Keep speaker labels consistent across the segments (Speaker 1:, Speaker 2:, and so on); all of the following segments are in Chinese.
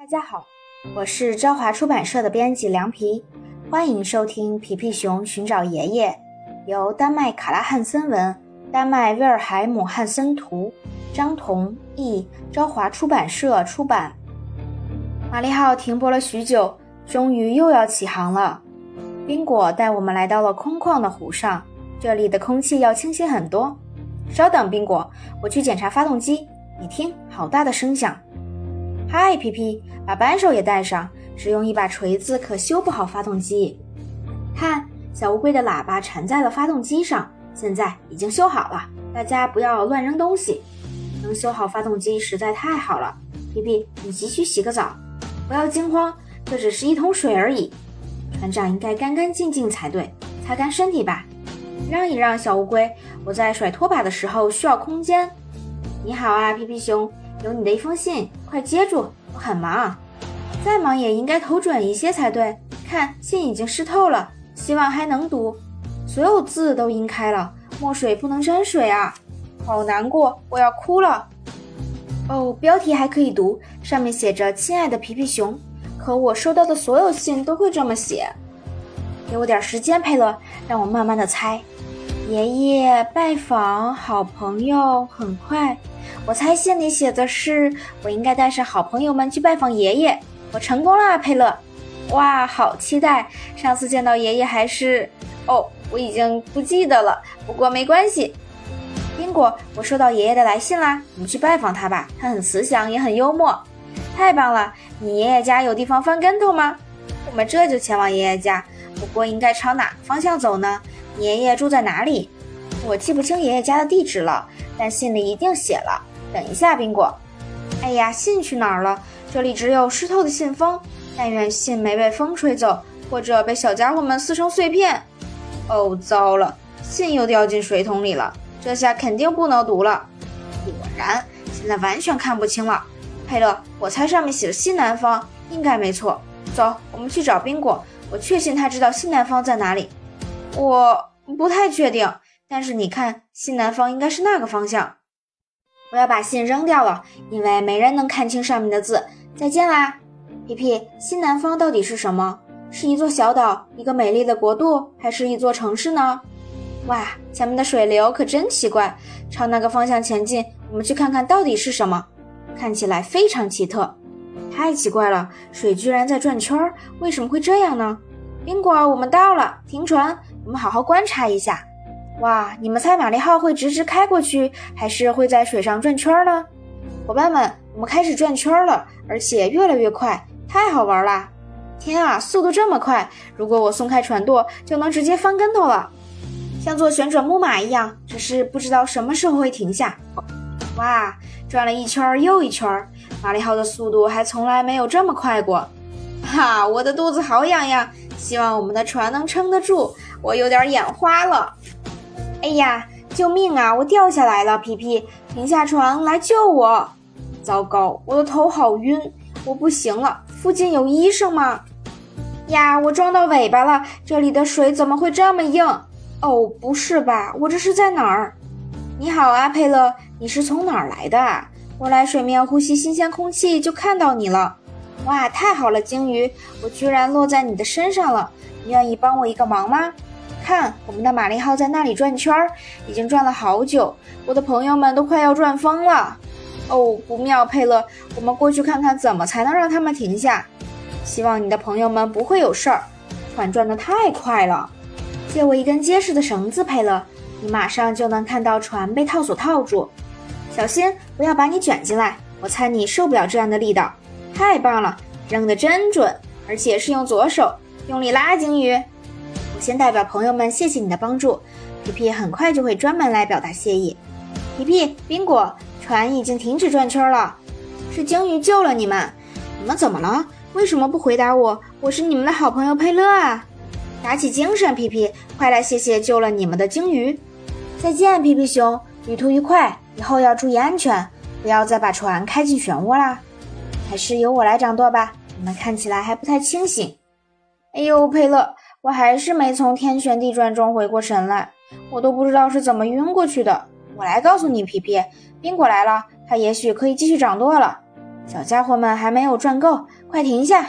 Speaker 1: 大家好，我是朝华出版社的编辑凉皮，欢迎收听《皮皮熊寻找爷爷》，由丹麦卡拉汉森文、丹麦威尔海姆汉森图，张彤译，朝华出版社出版。玛丽号停泊了许久，终于又要起航了。宾果带我们来到了空旷的湖上，这里的空气要清新很多。稍等，宾果，我去检查发动机。你听，好大的声响！嗨，皮皮，把扳手也带上。只用一把锤子可修不好发动机。看，小乌龟的喇叭缠在了发动机上，现在已经修好了。大家不要乱扔东西。能修好发动机实在太好了。皮皮，你急需洗个澡，不要惊慌，这只是一桶水而已。船长应该干干净净才对，擦干身体吧。让一让，小乌龟，我在甩拖把的时候需要空间。你好啊，皮皮熊，有你的一封信，快接住，我很忙，再忙也应该投准一些才对。看，信已经湿透了，希望还能读，所有字都晕开了，墨水不能沾水啊，好难过，我要哭了。哦，标题还可以读，上面写着“亲爱的皮皮熊”，可我收到的所有信都会这么写。给我点时间，佩勒，让我慢慢的猜。爷爷拜访好朋友，很快。我猜信里写的是我应该带上好朋友们去拜访爷爷。我成功了，佩勒！哇，好期待！上次见到爷爷还是……哦，我已经不记得了。不过没关系。宾果，我收到爷爷的来信啦，我们去拜访他吧。他很慈祥，也很幽默。太棒了！你爷爷家有地方翻跟头吗？我们这就前往爷爷家。不过应该朝哪个方向走呢？爷爷住在哪里？我记不清爷爷家的地址了，但信里一定写了。等一下，宾果。哎呀，信去哪儿了？这里只有湿透的信封。但愿信没被风吹走，或者被小家伙们撕成碎片。哦，糟了，信又掉进水桶里了。这下肯定不能读了。果然，现在完全看不清了。佩勒，我猜上面写的西南方应该没错。走，我们去找宾果。我确信他知道西南方在哪里。我不太确定，但是你看，西南方应该是那个方向。我要把信扔掉了，因为没人能看清上面的字。再见啦，皮皮。新南方到底是什么？是一座小岛，一个美丽的国度，还是一座城市呢？哇，前面的水流可真奇怪。朝那个方向前进，我们去看看到底是什么。看起来非常奇特。太奇怪了，水居然在转圈儿，为什么会这样呢？宾果，我们到了，停船，我们好好观察一下。哇，你们猜玛丽号会直直开过去，还是会在水上转圈呢？伙伴们，我们开始转圈了，而且越来越快，太好玩啦！天啊，速度这么快，如果我松开船舵，就能直接翻跟头了，像坐旋转木马一样。只是不知道什么时候会停下。哇，转了一圈又一圈。玛丽号的速度还从来没有这么快过，哈！我的肚子好痒痒，希望我们的船能撑得住。我有点眼花了，哎呀，救命啊！我掉下来了，皮皮，停下船来救我！糟糕，我的头好晕，我不行了。附近有医生吗？呀，我撞到尾巴了，这里的水怎么会这么硬？哦，不是吧，我这是在哪儿？你好啊，佩勒，你是从哪儿来的啊？我来水面呼吸新鲜空气，就看到你了。哇，太好了，鲸鱼，我居然落在你的身上了。你愿意帮我一个忙吗？看，我们的玛丽号在那里转圈儿，已经转了好久，我的朋友们都快要转疯了。哦，不妙，佩勒，我们过去看看，怎么才能让他们停下？希望你的朋友们不会有事儿。船转得太快了，借我一根结实的绳子，佩勒，你马上就能看到船被套索套住。小心，不要把你卷进来。我猜你受不了这样的力道。太棒了，扔得真准，而且是用左手用力拉鲸鱼。先代表朋友们谢谢你的帮助。皮皮很快就会专门来表达谢意。皮皮，宾果，船已经停止转圈了，是鲸鱼救了你们。你们怎么了？为什么不回答我？我是你们的好朋友佩勒啊！打起精神，皮皮，快来谢谢救了你们的鲸鱼。再见，皮皮熊，旅途愉快。以后要注意安全，不要再把船开进漩涡啦。还是由我来掌舵吧。你们看起来还不太清醒。哎呦，佩勒，我还是没从天旋地转中回过神来，我都不知道是怎么晕过去的。我来告诉你，皮皮，宾果来了，它也许可以继续掌舵了。小家伙们还没有转够，快停下！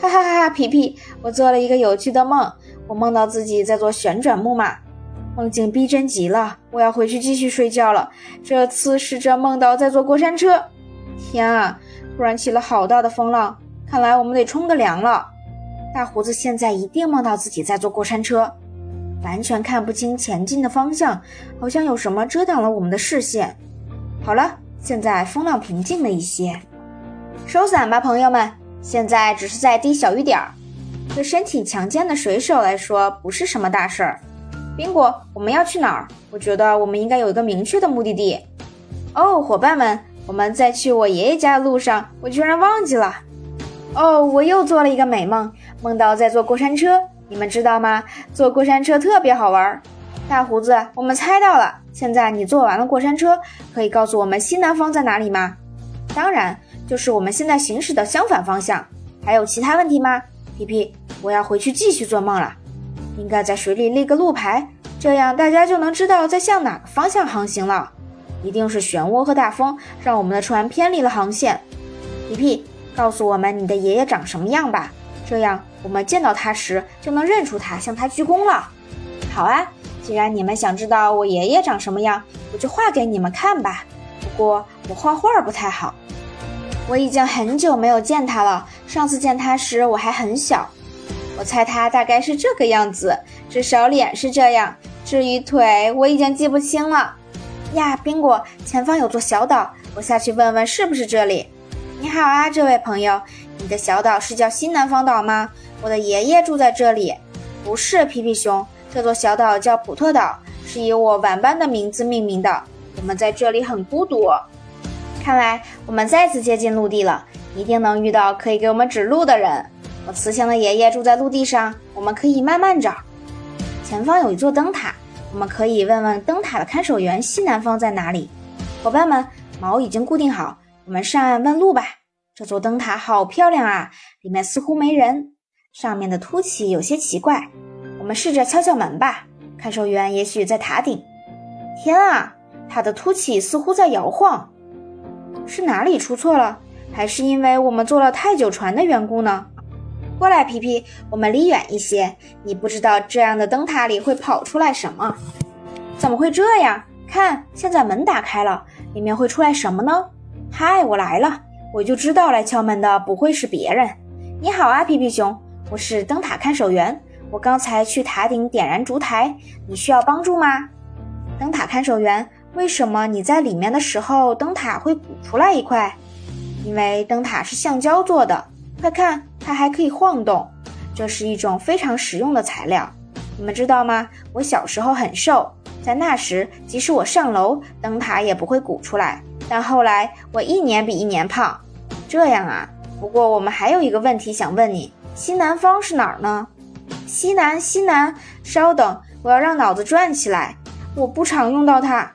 Speaker 1: 哈哈哈哈！皮皮，我做了一个有趣的梦，我梦到自己在做旋转木马，梦境逼真极了。我要回去继续睡觉了。这次试着梦到在坐过山车。天啊！突然起了好大的风浪，看来我们得冲个凉了。大胡子现在一定梦到自己在坐过山车，完全看不清前进的方向，好像有什么遮挡了我们的视线。好了，现在风浪平静了一些。收伞吧，朋友们！现在只是在滴小雨点儿，对身体强健的水手来说不是什么大事儿。宾果，我们要去哪儿？我觉得我们应该有一个明确的目的地。哦，伙伴们，我们在去我爷爷家的路上，我居然忘记了。哦，我又做了一个美梦，梦到在坐过山车。你们知道吗？坐过山车特别好玩。大胡子，我们猜到了。现在你坐完了过山车，可以告诉我们西南方在哪里吗？当然。就是我们现在行驶的相反方向。还有其他问题吗？皮皮，我要回去继续做梦了。应该在水里立个路牌，这样大家就能知道在向哪个方向航行了。一定是漩涡和大风让我们的船偏离了航线。皮皮，告诉我们你的爷爷长什么样吧，这样我们见到他时就能认出他，向他鞠躬了。好啊，既然你们想知道我爷爷长什么样，我就画给你们看吧。不过我画画不太好。我已经很久没有见他了。上次见他时我还很小，我猜他大概是这个样子，至少脸是这样。至于腿，我已经记不清了。呀，宾果，前方有座小岛，我下去问问是不是这里。你好啊，这位朋友，你的小岛是叫新南方岛吗？我的爷爷住在这里。不是，皮皮熊，这座小岛叫普特岛，是以我晚班的名字命名的。我们在这里很孤独。看来我们再次接近陆地了，一定能遇到可以给我们指路的人。我慈祥的爷爷住在陆地上，我们可以慢慢找。前方有一座灯塔，我们可以问问灯塔的看守员西南方在哪里。伙伴们，锚已经固定好，我们上岸问路吧。这座灯塔好漂亮啊，里面似乎没人，上面的凸起有些奇怪。我们试着敲敲门吧，看守员也许在塔顶。天啊，塔的凸起似乎在摇晃。是哪里出错了，还是因为我们坐了太久船的缘故呢？过来，皮皮，我们离远一些。你不知道这样的灯塔里会跑出来什么？怎么会这样？看，现在门打开了，里面会出来什么呢？嗨，我来了，我就知道来敲门的不会是别人。你好啊，皮皮熊，我是灯塔看守员，我刚才去塔顶点燃烛台，你需要帮助吗？灯塔看守员。为什么你在里面的时候，灯塔会鼓出来一块？因为灯塔是橡胶做的。快看，它还可以晃动，这是一种非常实用的材料。你们知道吗？我小时候很瘦，在那时，即使我上楼，灯塔也不会鼓出来。但后来，我一年比一年胖。这样啊。不过我们还有一个问题想问你：西南方是哪儿呢？西南，西南。稍等，我要让脑子转起来。我不常用到它。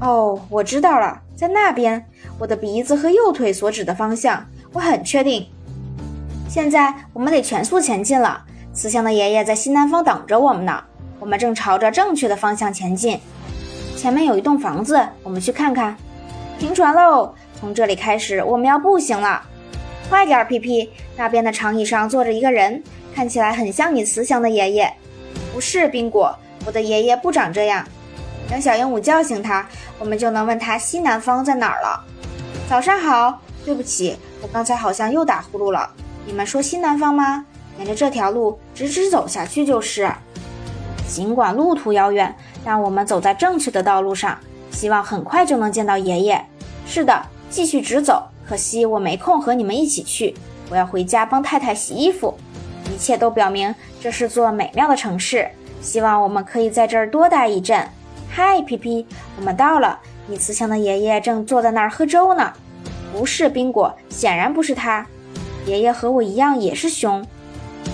Speaker 1: 哦，我知道了，在那边，我的鼻子和右腿所指的方向，我很确定。现在我们得全速前进了。慈祥的爷爷在西南方等着我们呢，我们正朝着正确的方向前进。前面有一栋房子，我们去看看。停船喽！从这里开始，我们要步行了。快点，皮皮，那边的长椅上坐着一个人，看起来很像你慈祥的爷爷。不是，宾果，我的爷爷不长这样。等小鹦鹉叫醒他，我们就能问他西南方在哪儿了。早上好，对不起，我刚才好像又打呼噜了。你们说西南方吗？沿着这条路直直走下去就是。尽管路途遥远，但我们走在正确的道路上，希望很快就能见到爷爷。是的，继续直走。可惜我没空和你们一起去，我要回家帮太太洗衣服。一切都表明这是座美妙的城市，希望我们可以在这儿多待一阵。嗨，皮皮，我们到了。你慈祥的爷爷正坐在那儿喝粥呢。不是宾果，显然不是他。爷爷和我一样也是熊，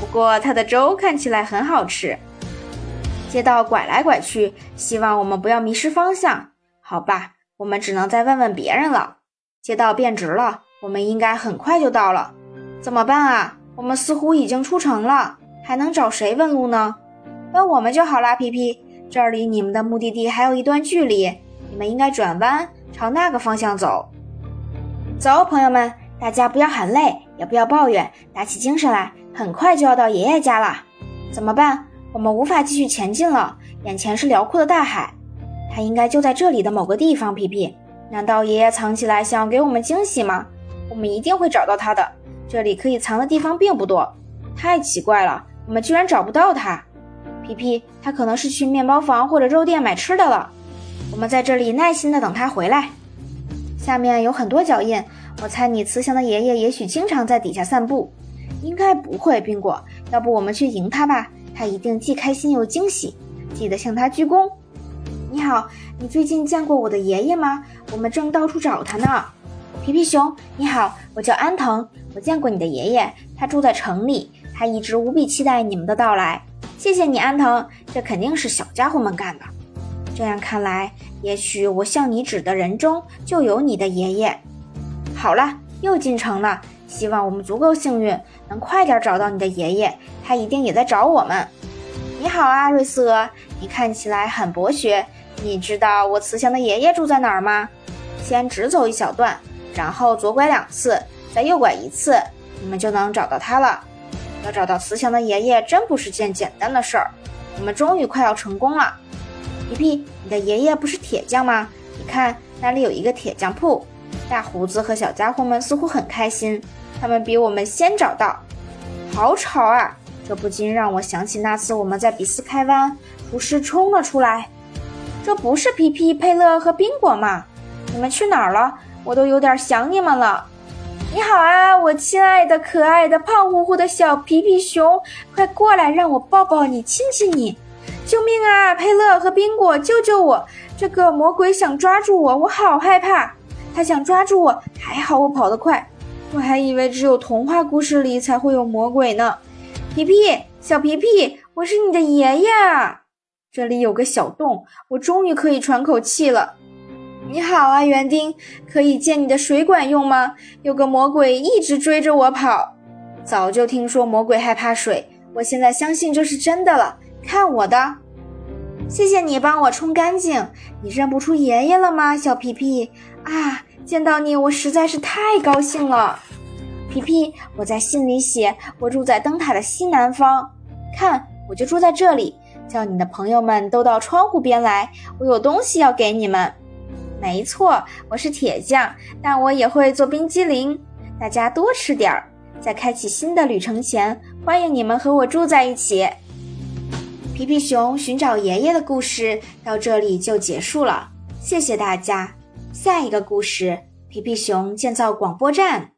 Speaker 1: 不过他的粥看起来很好吃。街道拐来拐去，希望我们不要迷失方向。好吧，我们只能再问问别人了。街道变直了，我们应该很快就到了。怎么办啊？我们似乎已经出城了，还能找谁问路呢？问我们就好啦，皮皮。这儿离你们的目的地还有一段距离，你们应该转弯朝那个方向走。走，朋友们，大家不要喊累，也不要抱怨，打起精神来，很快就要到爷爷家了。怎么办？我们无法继续前进了，眼前是辽阔的大海，它应该就在这里的某个地方。皮皮，难道爷爷藏起来想要给我们惊喜吗？我们一定会找到他的。这里可以藏的地方并不多。太奇怪了，我们居然找不到他。皮皮，他可能是去面包房或者肉店买吃的了。我们在这里耐心的等他回来。下面有很多脚印，我猜你慈祥的爷爷也许经常在底下散步。应该不会，宾果。要不我们去迎他吧，他一定既开心又惊喜。记得向他鞠躬。你好，你最近见过我的爷爷吗？我们正到处找他呢。皮皮熊，你好，我叫安藤，我见过你的爷爷，他住在城里，他一直无比期待你们的到来。谢谢你，安藤。这肯定是小家伙们干的。这样看来，也许我向你指的人中就有你的爷爷。好了，又进城了。希望我们足够幸运，能快点找到你的爷爷。他一定也在找我们。你好啊，瑞斯鹅，你看起来很博学。你知道我慈祥的爷爷住在哪儿吗？先直走一小段，然后左拐两次，再右拐一次，你们就能找到他了。要找到慈祥的爷爷真不是件简单的事儿，我们终于快要成功了。皮皮，你的爷爷不是铁匠吗？你看那里有一个铁匠铺。大胡子和小家伙们似乎很开心，他们比我们先找到。好吵啊！这不禁让我想起那次我们在比斯开湾，厨师冲了出来。这不是皮皮、佩勒和宾果吗？你们去哪儿了？我都有点想你们了。你好啊，我亲爱的、可爱的、胖乎乎的小皮皮熊，快过来，让我抱抱你，亲亲你！救命啊，佩勒和宾果，救救我！这个魔鬼想抓住我，我好害怕。他想抓住我，还好我跑得快。我还以为只有童话故事里才会有魔鬼呢。皮皮，小皮皮，我是你的爷爷。这里有个小洞，我终于可以喘口气了。你好啊，园丁，可以借你的水管用吗？有个魔鬼一直追着我跑。早就听说魔鬼害怕水，我现在相信这是真的了。看我的！谢谢你帮我冲干净。你认不出爷爷了吗，小皮皮？啊，见到你我实在是太高兴了。皮皮，我在信里写我住在灯塔的西南方。看，我就住在这里。叫你的朋友们都到窗户边来，我有东西要给你们。没错，我是铁匠，但我也会做冰激凌。大家多吃点儿。在开启新的旅程前，欢迎你们和我住在一起。皮皮熊寻找爷爷的故事到这里就结束了，谢谢大家。下一个故事：皮皮熊建造广播站。